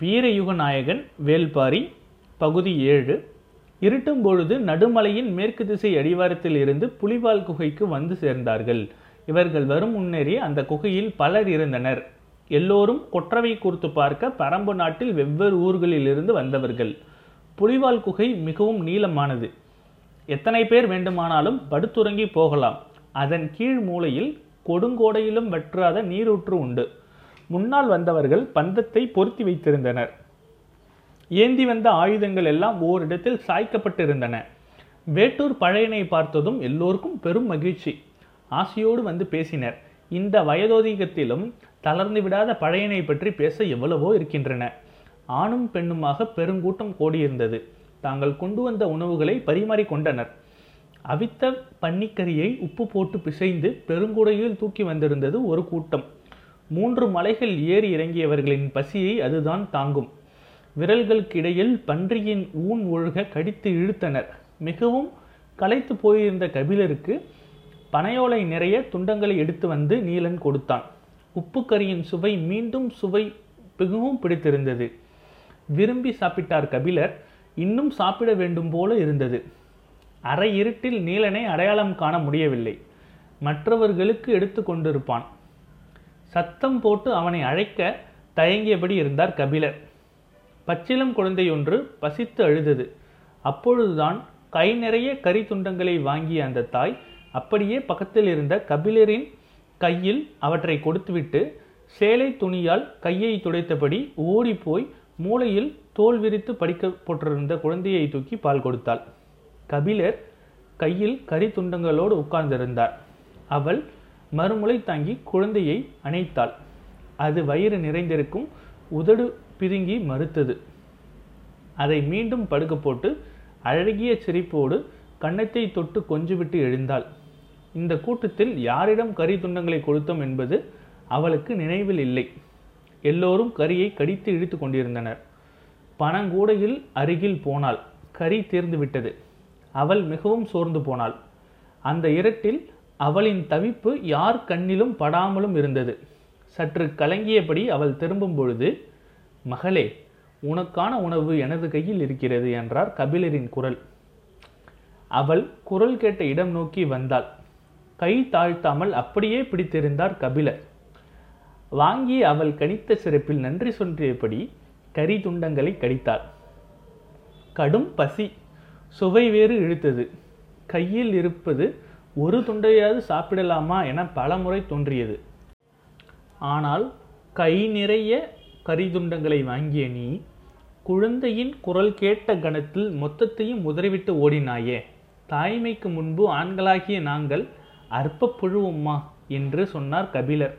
வீரயுக நாயகன் வேல்பாரி பகுதி ஏழு. இருட்டும் பொழுது நடுமலையின் மேற்கு திசை அடிவாரத்தில் இருந்து புலிவால் குகைக்கு வந்து சேர்ந்தார்கள். இவர்கள் வரும் முன்னேறி அந்த குகையில் பலர் இருந்தனர். எல்லோரும் கொற்றவை கூர்த்து பார்க்க பரம்பு நாட்டில் வெவ்வேறு ஊர்களில் இருந்து வந்தவர்கள். புலிவால் குகை மிகவும் நீளமானது. எத்தனை பேர் வேண்டுமானாலும் படுத்துறங்கி போகலாம். அதன் கீழ் மூலையில் கொடுங்கோடையிலும் வற்றாத நீரூற்று உண்டு. முன்னால் வந்தவர்கள் பந்தத்தை பொருத்தி வைத்திருந்தனர். ஏந்தி வந்த ஆயுதங்கள் எல்லாம் ஓரிடத்தில் சாய்க்கப்பட்டிருந்தன. வேட்டூர் பழையனை பார்த்ததும் எல்லோருக்கும் பெரும் மகிழ்ச்சி. ஆசையோடு வந்து பேசினர். இந்த வயதோதிகத்திலும் தளர்ந்து விடாத பழையனை பற்றி பேச எவ்வளவோ இருக்கின்றன. ஆணும் பெண்ணுமாக பெருங்கூட்டம் கோடியிருந்தது. தாங்கள் கொண்டு வந்த உணவுகளை பரிமாறிக்கொண்டனர் அவித்த பன்னிக்கரியை உப்பு போட்டு பிசைந்து பெருங்குடையில் தூக்கி வந்திருந்தது ஒரு கூட்டம். மூன்று மலைகள் ஏறி இறங்கியவர்களின் பசியை அதுதான் தாங்கும். விரல்களுக்கிடையில் பன்றியின் ஊன் ஒழுக கடித்து இழுத்தனர். மிகவும் களைத்து போயிருந்த கபிலருக்கு பனையோலை நிறைய துண்டங்களை எடுத்து வந்து நீலன் கொடுத்தான். உப்புக்கரியின் சுவை மீண்டும் சுவை மிகவும் பிடித்திருந்தது. விரும்பி சாப்பிட்டார் கபிலர். இன்னும் சாப்பிட வேண்டும் போல இருந்தது. அரை இருட்டில் நீலனை அடையாளம் காண முடியவில்லை. மற்றவர்களுக்கு எடுத்து கொண்டிருப்பான். சத்தம் போட்டு அவனை அழைக்க தயங்கியபடி இருந்தார் கபிலர். பச்சிலம் குழந்தையொன்று பசித்து அழுதது. அப்பொழுதுதான் கை நிறைய கறி துண்டங்களை வாங்கிய அந்த தாய் அப்படியே பக்கத்தில் இருந்த கபிலரின் கையில் அவற்றை கொடுத்துவிட்டு சேலை துணியால் கையை துடைத்தபடி ஓடிப்போய் மூளையில் தோல் விரித்து படிக்க போட்டிருந்த குழந்தையை தூக்கி பால் கொடுத்தாள். கபிலர் கையில் கறி துண்டங்களோடு உட்கார்ந்திருந்தார். அவள் மறுமுளை தாங்கி குழந்தையை அணைத்தாள். அது வயிறு நிறைந்திருக்கும் உதடு பிதுங்கி மறுத்தது. அதை மீண்டும் படுக்க போட்டு அழகிய சிரிப்போடு கன்னத்தை தொட்டு கொஞ்சிவிட்டு எழுந்தாள். இந்த கூட்டத்தில் யாரிடம் கறி துண்டங்களை கொடுத்தோம் என்பது அவளுக்கு நினைவில் இல்லை. எல்லோரும் கரியை கடித்து இழுத்து கொண்டிருந்தனர். பனங்கூடையில் அருகில் போனாள். கறி தீர்ந்துவிட்டது. அவள் மிகவும் சோர்ந்து போனாள். அந்த இரட்டில் அவளின் தவிப்பு யார் கண்ணிலும் படாமலும் இருந்தது. சற்று கலங்கியபடி அவள் திரும்பும் பொழுது மகளே உனக்கான உணவு எனது கையில் இருக்கிறது என்றார் கபிலரின் குரல். அவள் குரல் கேட்ட இடம் நோக்கி வந்தாள். கை தாழ்த்தாமல் அப்படியே பிடித்திருந்தார் கபிலர். வாங்கி அவள் கணித்த சிறப்பில் நன்றி சொன்றியபடி கறி துண்டங்களை கடித்தாள். கடும் பசி. சுவை வேறு இழுத்தது. கையில் இருப்பது ஒரு துண்டையாவது சாப்பிடலாமா என பலமுறை தோன்றியது. ஆனால் கை நிறைய கரிதுண்டங்களை வாங்கிய நீ குழந்தையின் குரல் கேட்ட கணத்தில் மொத்தத்தையும் உதறிவிட்டு ஓடினாயே. தாய்மைக்கு முன்பு ஆண்களாகிய நாங்கள் அற்ப என்று சொன்னார் கபிலர்.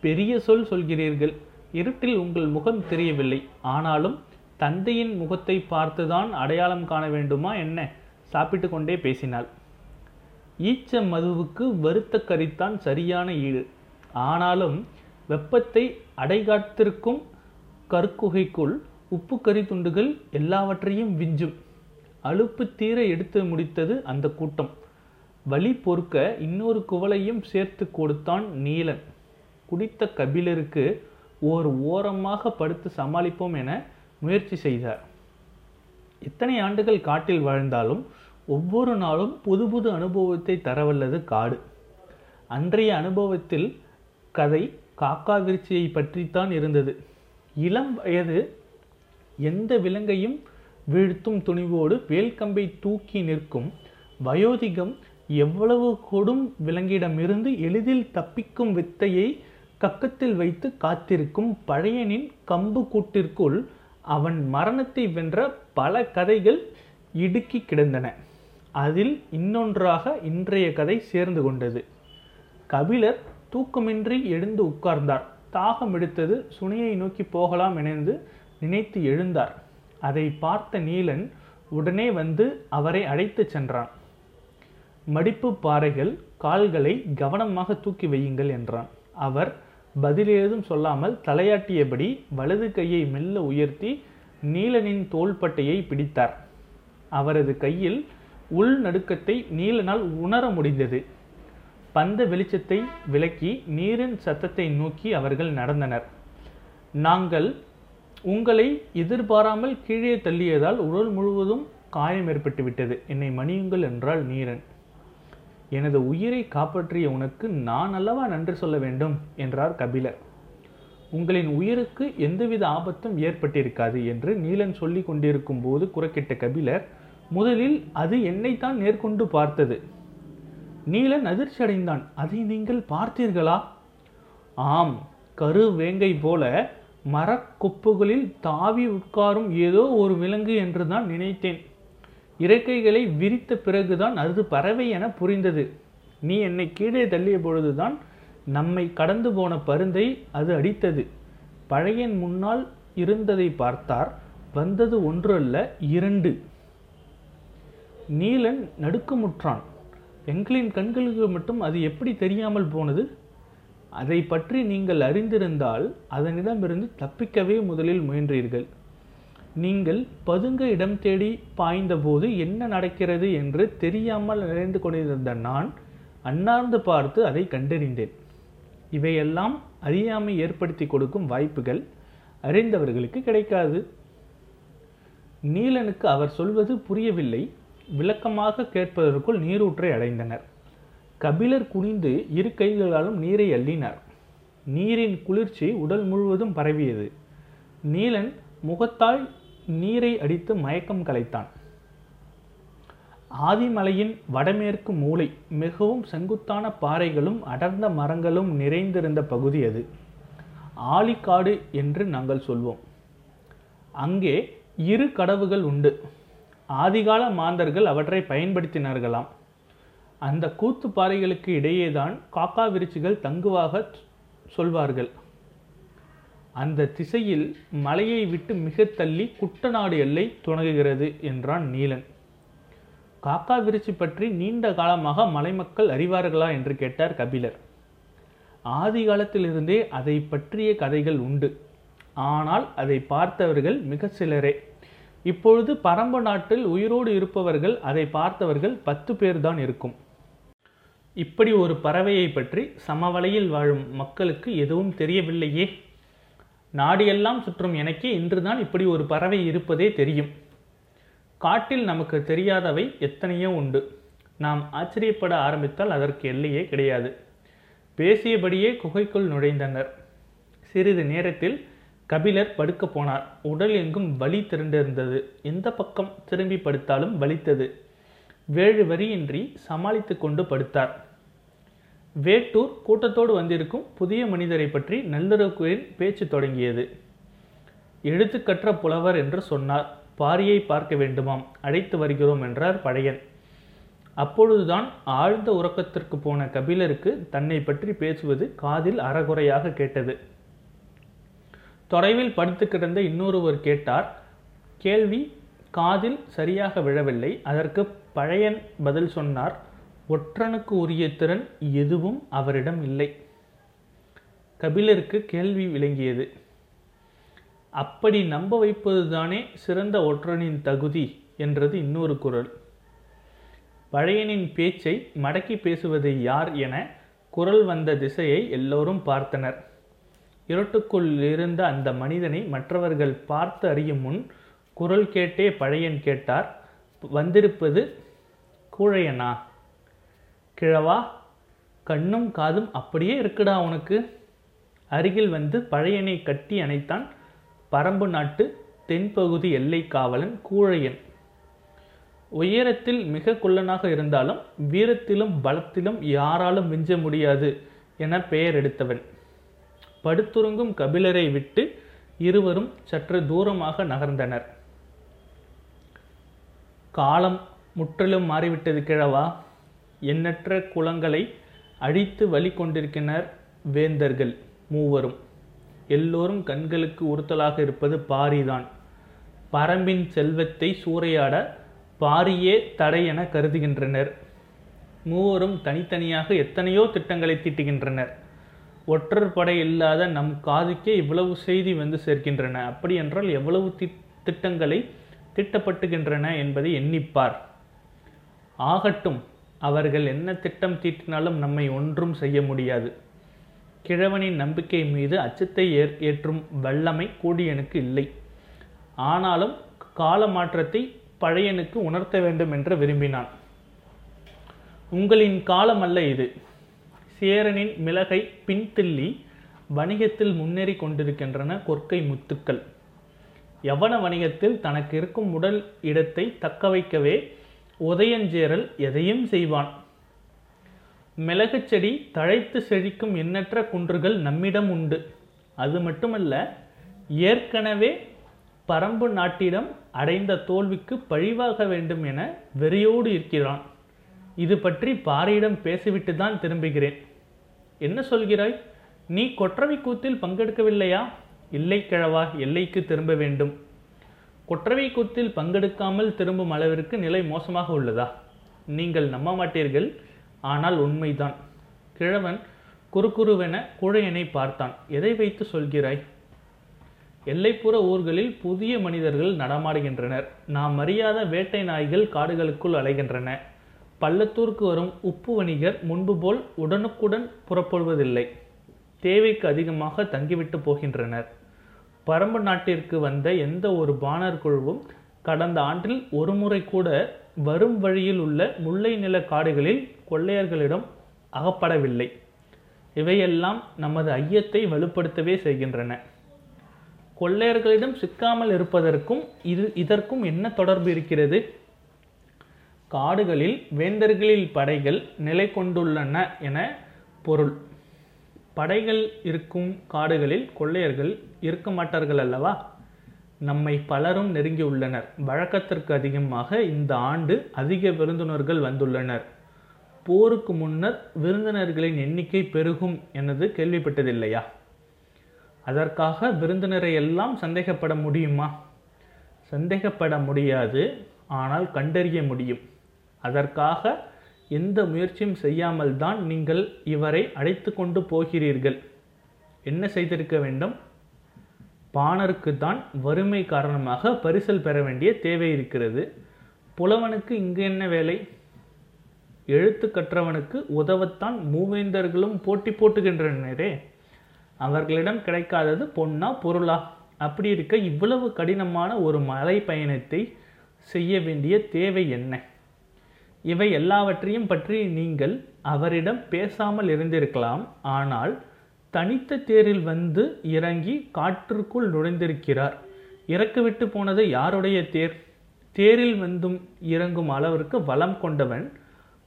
பெரிய சொல் சொல்கிறீர்கள் இருட்டில் உங்கள் முகம் தெரியவில்லை. ஆனாலும் தந்தையின் முகத்தை பார்த்துதான் அடையாளம் காண வேண்டுமா என்ன? சாப்பிட்டு கொண்டே பேசினாள். ஈச்ச மதுவுக்கு வருத்த கறித்தான் சரியான ஈடு. ஆனாலும் வெப்பத்தை அடைகாத்திருக்கும் கற்குகைக்குள் உப்பு கறி துண்டுகள் எல்லாவற்றையும் விஞ்சும். அலுப்பு தீர எடுத்து முடித்தது அந்த கூட்டம். வலி பொறுக்க இன்னொரு குவளையும் சேர்த்து கொடுத்தான் நீலன். குடித்த கபிலருக்கு ஓர் ஓரமாக படுத்து சமாளிப்போம் என முயற்சி செய்தார். இத்தனை ஆண்டுகள் காட்டில் வாழ்ந்தாலும் ஒவ்வொரு நாளும் புது புது அனுபவத்தை தரவல்லது காடு. அன்றைய அனுபவத்தில் கதை காக்கா விருச்சியை பற்றித்தான் இருந்தது. இளம் வயது எந்த விலங்கையும் வீழ்த்தும் துணிவோடு வேல்கம்பை தூக்கி நிற்கும் வயோதிகம் எவ்வளவு கொடும் விலங்கிடமிருந்து எளிதில் தப்பிக்கும் வித்தையை கக்கத்தில் வைத்து காத்திருக்கும் பழையனின் கம்பு கூட்டிற்குள் அவன் மரணத்தை வென்ற பல கதைகள் இடுக்கி கிடந்தன. அதில் இன்னொன்றாக இன்றைய கதை சேர்ந்து கொண்டது. கபிலர் தூக்கமின்றி எழுந்து உட்கார்ந்தார். தாகம் எடுத்தது சுனையை நோக்கி போகலாம் இணைந்து நினைத்து எழுந்தார். அதை பார்த்த நீலன் உடனே வந்து அவரை அழைத்து சென்றான். மடிப்பு பாறைகள் கால்களை கவனமாக தூக்கி வையுங்கள் என்றான். அவர் பதிலேதும் சொல்லாமல் தலையாட்டியபடி வலது கையை மெல்ல உயர்த்தி நீலனின் தோள்பட்டையை பிடித்தார். அவரது கையில் உள் நடுக்கத்தை நீலனால் உணர முடிந்தது. பந்த வெளிச்சத்தை விலக்கி நீரின் சத்தத்தை நோக்கி அவர்கள் நடந்தனர். நாங்கள் உங்களை எதிர்பாராமல் கீழே தள்ளியதால் உடல் முழுவதும் காயம் ஏற்பட்டுவிட்டது. என்னை மணியுங்கள் என்றால் நீரன். எனது உயிரை காப்பாற்றிய உனக்கு நான் அல்லவா நன்றி சொல்ல வேண்டும்? என்றார் கபிலர். உங்களின் உயிருக்கு எந்தவித ஆபத்தும் ஏற்பட்டிருக்காது என்று நீலன் சொல்லி கொண்டிருக்கும் போது குறுக்கிட்ட கபிலர் முதலில் அது என்னைத்தான் நேர்கொண்டு பார்த்தது. நீலன் அதிர்ச்சி அடைந்தான் அதை நீங்கள் பார்த்தீர்களா? ஆம் கரு வேங்கை போல மரக்கொப்புகளில் தாவி உட்காரும் ஏதோ ஒரு விலங்கு என்று தான் நினைத்தேன். இறக்கைகளை விரித்த பிறகுதான் அது பறவை என புரிந்தது. நீ என்னை கீழே தள்ளிய பொழுதுதான் நம்மை கடந்து போன பருந்தை அது அடித்தது. பழையன் முன்னால் இருந்ததை பார்த்தார். வந்தது ஒன்று அல்ல இரண்டு. நீலன் நடுக்கமுற்றான். எங்களின் கண்களுக்கு மட்டும் அது எப்படி தெரியாமல் போனது? அதை பற்றி நீங்கள் அறிந்திருந்தால் அதனிடமிருந்து தப்பிக்கவே முதலில் முயன்றீர்கள். நீங்கள் பதுங்க இடம் தேடி பாய்ந்தபோது என்ன நடக்கிறது என்று தெரியாமல் நிறைந்து கொண்டிருந்த நான் அன்னார்ந்து பார்த்து அதை கண்டறிந்தேன். இவையெல்லாம் அறியாமை ஏற்படுத்தி கொடுக்கும் வாய்ப்புகள் அறிந்தவர்களுக்கு கிடைக்காது. நீலனுக்கு அவர் சொல்வது புரியவில்லை. விளக்கமாக கேட்பதற்குள் நீரூற்றை அடைந்தனர். கபிலர் குனிந்து இரு கைகளாலும் நீரை அள்ளினார். நீரின் குளிர்ச்சி உடல் முழுவதும் பரவியது. நீலன் முகத்தால் நீரை அடித்து மயக்கம் கலைத்தான். ஆதிமலையின் வடமேற்கு மூலை மிகவும் செங்குத்தான பாறைகளும் அடர்ந்த மரங்களும் நிறைந்திருந்த பகுதி அது. ஆலிக்காடு என்று நாங்கள் சொல்வோம். அங்கே இரு கடவுகள் உண்டு. ஆதிகால மாந்தர்கள் அவற்றை பயன்படுத்தினார்களாம். அந்த கூத்து பாறைகளுக்கு இடையேதான் காக்கா விருச்சிகள் தங்குவாக சொல்வார்கள். அந்த திசையில் மலையை விட்டு மிக தள்ளி குட்டநாடு எல்லை துணங்குகிறது என்றான் நீலன். காக்கா விரிச்சி பற்றி நீண்ட காலமாக மலைமக்கள் அறிவார்களா என்று கேட்டார் கபிலர். ஆதி காலத்திலிருந்தே அதை பற்றிய கதைகள் உண்டு. ஆனால் அதை பார்த்தவர்கள் மிக சிலரே. இப்பொழுது பரம்பு நாட்டில் உயிரோடு இருப்பவர்கள் அதை பார்த்தவர்கள் பத்து பேர் தான் இருக்கும். இப்படி ஒரு பறவையை பற்றி சமவலையில் வாழும் மக்களுக்கு எதுவும் தெரியவில்லையே. நாடியெல்லாம் சுற்றும் எனக்கே இன்றுதான் இப்படி ஒரு பறவை இருப்பதே தெரியும். காட்டில் நமக்கு தெரியாதவை எத்தனையோ உண்டு. நாம் ஆச்சரியப்பட ஆரம்பித்தால் அதற்கு எல்லையே கிடையாது. பேசியபடியே குகைக்குள் நுழைந்தனர். சிறிது நேரத்தில் கபிலர் படுக்க போனார். உடல் எங்கும் வலி திரண்டிருந்தது. எந்த பக்கம் திரும்பி படுத்தாலும் வலித்தது. வேறு வரியின்றி சமாளித்து கொண்டு படுத்தார். வேட்டூர் கூட்டத்தோடு வந்திருக்கும் புதிய மனிதரை பற்றி நல்லுறவுகளின் பேச்சு தொடங்கியது. எழுத்துக்கற்ற புலவர் என்று சொன்னார். பாரியை பார்க்க வேண்டுமாம். அழைத்து வருகிறோம் என்றார் பழையன் அப்பொழுதுதான் ஆழ்ந்த உறக்கத்திற்கு போன கபிலருக்கு தன்னை பற்றி பேசுவது காதில் அறகுறையாக கேட்டது. தொலைவில் படுத்து கிடந்த இன்னொருவர் கேட்டார் கேள்வி காதில் சரியாக விழவில்லை. அதற்கு பழையன் பதில் சொன்னார் ஒற்றனுக்கு உரிய திறன் எதுவும் அவரிடம் இல்லை. கபிலருக்கு கேள்வி விளங்கியது அப்படி நம்ப வைப்பதுதானே சிறந்த ஒற்றனின் தகுதி? என்றது இன்னொரு குரல் பழையனின் பேச்சை மடக்கி பேசுவது யார் என குரல் வந்த திசையை எல்லோரும் பார்த்தனர். இருட்டுக்குள் இருந்த அந்த மனிதனை மற்றவர்கள் பார்த்து அறியும் முன் குரல் கேட்டே பழையன் கேட்டார் வந்திருப்பது கூழையனா? கிழவா கண்ணும் காதும் அப்படியே இருக்குடா உனக்கு. அருகில் வந்து பழையனை கட்டி அணைத்தான் பரம்பு நாட்டு தென்பகுதி எல்லை காவலன் கூழையன். உயரத்தில் மிக குள்ளனாக இருந்தாலும் வீரத்திலும் பலத்திலும் யாராலும் மிஞ்ச முடியாது என பெயர் எடுத்தவன். படுத்துறங்கும் கபிலரை விட்டு இருவரும் சற்று தூரமாக நகர்ந்தனர். காலம் முற்றிலும் மாறிவிட்டது கிழவா. எண்ணற்ற குளங்களை அழித்து வழி கொண்டிருக்கின்றனர் வேந்தர்கள் மூவரும். எல்லோரும் கண்களுக்கு உறுத்தலாக இருப்பது பாரிதான். பரம்பின் செல்வத்தை சூறையாட பாரியே தடை என கருதுகின்றனர். மூவரும் தனித்தனியாக எத்தனையோ திட்டங்களை தீட்டுகின்றனர். ஒற்றர் படை இல்லாத நம் காதுக்கே இவ்வளவு செய்தி வந்து சேர்க்கின்றன. அப்படி என்றால் எவ்வளவு திட்டங்களை திட்டப்பட்டுகின்றன என்பதை எண்ணிப்பார். ஆகட்டும் அவர்கள் என்ன திட்டம் தீட்டினாலும் நம்மை ஒன்றும் செய்ய முடியாது. கிழவனின் நம்பிக்கை மீது அச்சத்தை ஏற் ஏற்றும் வல்லமை கூடியனுக்கு இல்லை. ஆனாலும் கால மாற்றத்தை பழையனுக்கு உணர்த்த வேண்டும் என்று விரும்பினான். உங்களின் காலம் அல்ல இது. சேரனின் மிளகை பின்தில்லி வணிகத்தில் முன்னேறி கொண்டிருக்கின்றன கொற்கை முத்துக்கள். யவன வணிகத்தில் தனக்கு இருக்கும் உடல் இடத்தை தக்க வைக்கவே உதயஞ்சேரல் எதையும் செய்வான். மிளகுச் செடி தழைத்து செழிக்கும் எண்ணற்ற குன்றுகள் நம்மிடம் உண்டு. அது மட்டுமல்ல ஏற்கனவே பரம்பு நாட்டிடம் அடைந்த தோல்விக்கு பழிவாக வேண்டும் என வெறியோடு இருக்கிறான். இது பற்றி பாரியிடம் பேசிவிட்டு தான் திரும்புகிறேன். என்ன சொல்கிறாய்? நீ கொற்றவை கூத்தில் பங்கெடுக்கவில்லையா? இல்லை கிழவா எல்லைக்கு திரும்ப வேண்டும். கொற்றவை கூத்தில் பங்கெடுக்காமல் திரும்பும் அளவிற்கு நிலை மோசமாக உள்ளதா? நீங்கள் நம்ப மாட்டீர்கள். ஆனால் உண்மைதான். கிழவன் குறுக்குறுவென குழையனை பார்த்தான். எதை வைத்து சொல்கிறாய்? எல்லைப்புற ஊர்களில் புதிய மனிதர்கள் நடமாடுகின்றனர். நாம் அறியாத வேட்டை நாய்கள் காடுகளுக்குள் அலைகின்றன. பள்ளத்தூருக்கு வரும் உப்பு வணிகர் முன்பு போல் உடனுக்குடன் புறப்படுவதில்லை. தேவைக்கு அதிகமாக தங்கிவிட்டு போகின்றனர். பரம்பு நாட்டிற்கு வந்த எந்த ஒரு பாணர் குழுவும் கடந்த ஆண்டில் ஒரு முறை கூட வரும் வழியில் உள்ள முல்லை நில காடுகளில் கொள்ளையர்களிடம் அகப்படவில்லை. இவையெல்லாம் நமது ஐயத்தை வலுப்படுத்தவே செய்கின்றன. கொள்ளையர்களிடம் சிக்காமல் இருப்பதற்கும் இது இதற்கும் என்ன தொடர்பு இருக்கிறது? காடுகளில் வேந்தர்களில் படைகள் நிலை கொண்டுள்ளன என பொருள். படைகள் இருக்கும் காடுகளில் கொள்ளையர்கள் இருக்க மாட்டார்கள் அல்லவா? நம்மை பலரும் நெருங்கியுள்ளனர். வழக்கத்திற்கு அதிகமாக இந்த ஆண்டு அதிக விருந்தினர்கள் வந்துள்ளனர். போருக்கு முன்னர் விருந்தினர்களின் எண்ணிக்கை பெருகும் எனது கேள்விப்பட்டதில்லையா? அதற்காக விருந்தினரை எல்லாம் சந்தேகப்பட முடியுமா? சந்தேகப்பட முடியாது ஆனால் கண்டறிய முடியும். அதற்காக எந்த முயற்சியும் செய்யாமல் தான் நீங்கள் இவரை அழைத்து கொண்டு போகிறீர்கள். என்ன செய்திருக்க வேண்டும்? பாணருக்கு தான் வறுமை காரணமாக பரிசல் பெற வேண்டிய தேவை இருக்கிறது. புலவனுக்கு இங்கு என்ன வேலை? எழுத்து கற்றவனுக்கு உதவத்தான் மூவேந்தர்களும் போட்டி போட்டுகின்றனரே. அவர்களிடம் கிடைக்காதது பொன்னா பொருளா? அப்படி இருக்க இவ்வளவு கடினமான ஒரு மலை பயணத்தை செய்ய வேண்டிய தேவை என்ன? இவை எல்லாவற்றையும் பற்றி நீங்கள் அவரிடம் பேசாமல் இருந்திருக்கலாம். ஆனால் தனித்த தேரில் வந்து இறங்கி காற்றுக்குள் நுழைந்திருக்கிறார். இறக்குவிட்டு போனது யாருடைய தேர்? தேரில் வந்தும் இறங்கும் அளவிற்கு வளம் கொண்டவன்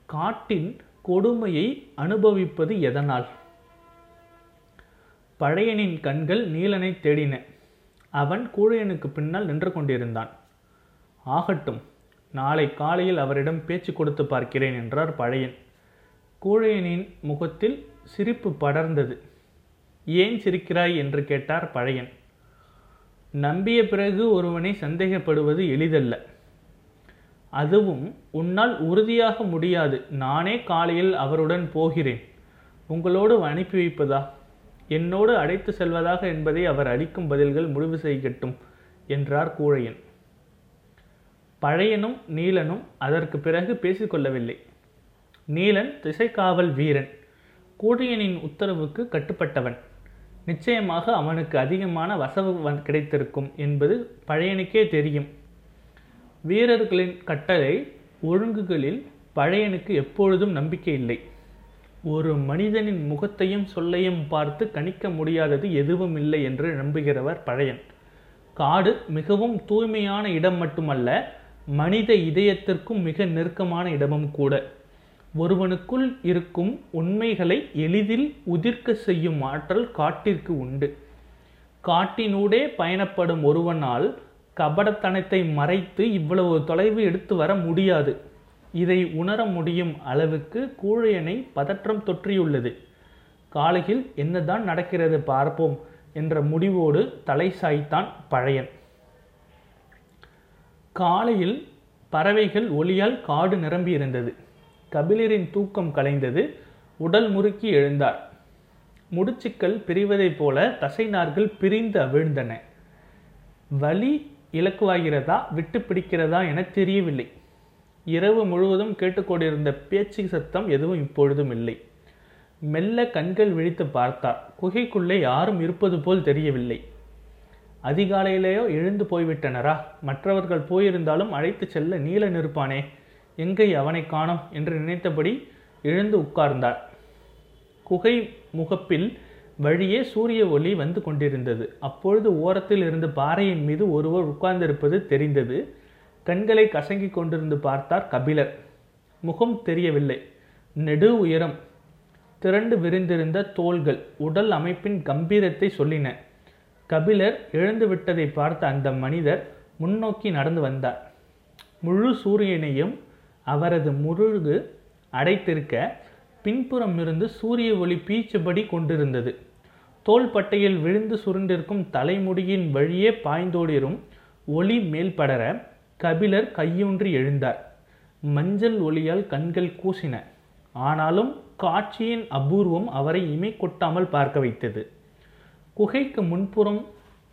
காட்டின் கொடுமையை அனுபவிப்பது எதனால்? பழையனின் கண்கள் நீலனை தேடின. அவன் கூழையனுக்கு பின்னால் நின்று கொண்டிருந்தான். ஆகட்டும் நாளை காலையில் அவரிடம் பேச்சு கொடுத்து பார்க்கிறேன் என்றார் பழையன். கூழையனின் முகத்தில் சிரிப்பு படர்ந்தது. ஏன் சிரிக்கிறாய் என்று கேட்டார் பழையன். நம்பிய பிறகு ஒருவனை சந்தேகப்படுவது எளிதல்ல. அதுவும் உன்னால் உறுதியாக முடியாது. நானே காலையில் அவருடன் போகிறேன். உங்களோடு அனுப்பி வைப்பதா? என்னோடு அழைத்து செல்வதாக என்பதை அவர் அளிக்கும் பதில்கள் முடிவு செய்யட்டும் என்றார் கூழையன். பழையனும் நீலனும் அதற்கு பிறகு பேசிக்கொள்ளவில்லை. நீலன் திசைக்காவல் வீரன். கூடியனின் உத்தரவுக்கு கட்டுப்பட்டவன். நிச்சயமாக அவனுக்கு அதிகமான வசவு கிடைத்திருக்கும் என்பது பழையனுக்கே தெரியும். வீரர்களின் கட்டளை ஒழுங்குகளில் பழையனுக்கு எப்பொழுதும் நம்பிக்கை இல்லை. ஒரு மனிதனின் முகத்தையும் சொல்லையும் பார்த்து கணிக்க முடியாதது எதுவும் இல்லை என்று நம்புகிறவர் பழையன். காடு மிகவும் தூய்மையான இடம் மட்டுமல்ல மனித இதயத்திற்கும் மிக நெருக்கமான இடமும் கூட. ஒருவனுக்குள் இருக்கும் உண்மைகளை எளிதில் உதிர்க்க செய்யும் ஆற்றல் காட்டிற்கு உண்டு. காட்டினூடே பயணப்படும் ஒருவனால் கபடத்தனத்தை மறைத்து இவ்வளவு தொலைவு எடுத்து வர முடியாது. இதை உணர முடியும் அளவுக்கு கூழையனை பதற்றம் தொற்றியுள்ளது. காலையில் என்னதான் நடக்கிறது பார்ப்போம் என்ற முடிவோடு தலை சாய்த்தான் பழையன். காலையில் பறவைகள் ஒளியால் காடு நிரம்பி இருந்தது. கபிலரின் தூக்கம் கலைந்தது. உடல் முறுக்கி எழுந்தார். முடிச்சுக்கள் பிரிவதைப் போல தசைநார்கள் பிரிந்து அவிழ்ந்தன. வலி இலக்குவாகிறதா விட்டு பிடிக்கிறதா என தெரியவில்லை. இரவு முழுவதும் கேட்டுக்கொண்டிருந்த பேச்சு சத்தம் எதுவும் இப்பொழுதும் இல்லை. மெல்ல கண்கள் விழித்து பார்த்தார். குகைக்குள்ளே யாரும் இருப்பது போல் தெரியவில்லை. அதிகாலையிலேயோ எழுந்து போய்விட்டனரா? மற்றவர்கள் போயிருந்தாலும் அழைத்து செல்ல நீல நிற்பானே எங்கே அவனை காணோம் என்று நினைத்தபடி எழுந்து உட்கார்ந்தார் குகை முகப்பில் வழியே சூரிய ஒளி வந்து கொண்டிருந்தது. அப்பொழுது ஓரத்தில் இருந்து பாறையின் மீது ஒருவர் உட்கார்ந்திருப்பது தெரிந்தது. கண்களை கசங்கிக் கொண்டிருந்து பார்த்தார் கபிலர். முகம் தெரியவில்லை. நெடு உயரம் திரண்டு விரிந்திருந்த தோள்கள் உடல் அமைப்பின் கம்பீரத்தை சொல்லின. கபிலர் எழுந்து விட்டதை பார்த்த அந்த மனிதர் முன்னோக்கி நடந்து வந்தார். முழு சூரியனையும் அவரது முருகு அடைத்திருக்க பின்புறம் இருந்து சூரிய ஒளி பீச்சுபடி கொண்டிருந்தது. தோள்பட்டையில் விழுந்து சுருண்டிருக்கும் தலைமுடியின் வழியே பாய்ந்தோடிரும் ஒளி மேல் படர கபிலர் கையூன்றி எழுந்தார். மஞ்சள் ஒளியால் கண்கள் கூசின. ஆனாலும் காட்சியின் அபூர்வம் அவரை இமை கொட்டாமல் பார்க்க வைத்தது. குகைக்கு முன்புறம்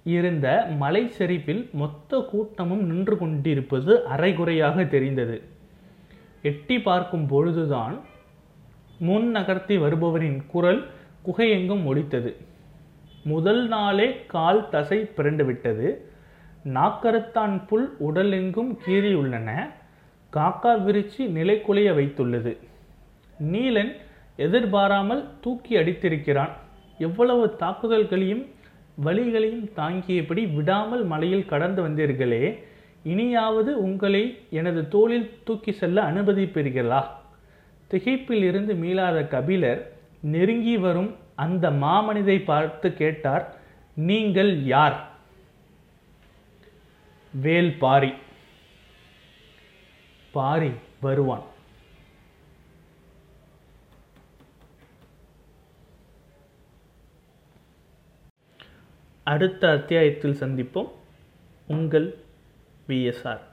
இருந்த மலை சரிப்பில் மொத்த கூட்டமும் நின்று கொண்டிருப்பது அரைகுறையாக தெரிந்தது. எட்டி பார்க்கும் பொழுதுதான் முன் நகர்த்தி வருபவரின் குரல் குகையெங்கும் ஒலித்தது. முதல் நாளே கால் தசை பிறண்டு விட்டது நாக்கரத்தான் புல் உடலெங்கும் கீறியுள்ளன. காக்கா விரிச்சி நிலைக்குலைய வைத்துள்ளது. நீலன் எதிர்பாராமல் தூக்கி அடித்திருக்கிறான். எவ்வளவு தாக்குதல்களையும் வலிகளையும் தாங்கியபடி விடாமல் மலையில் கடந்து வந்தீர்களே இனியாவது உங்களை எனது தோளில் தூக்கி செல்ல அனுமதிப்பீர்களா திகைப்பில் இருந்து மீளாத கபிலர் நெருங்கி வரும் அந்த மாமனிதை பார்த்து கேட்டார் நீங்கள் யார்? வேல் பாரி பாரி வருவான். அடுத்த அத்தியாயத்தில் சந்திப்போம். உங்கள் விஎஸ்ஆர்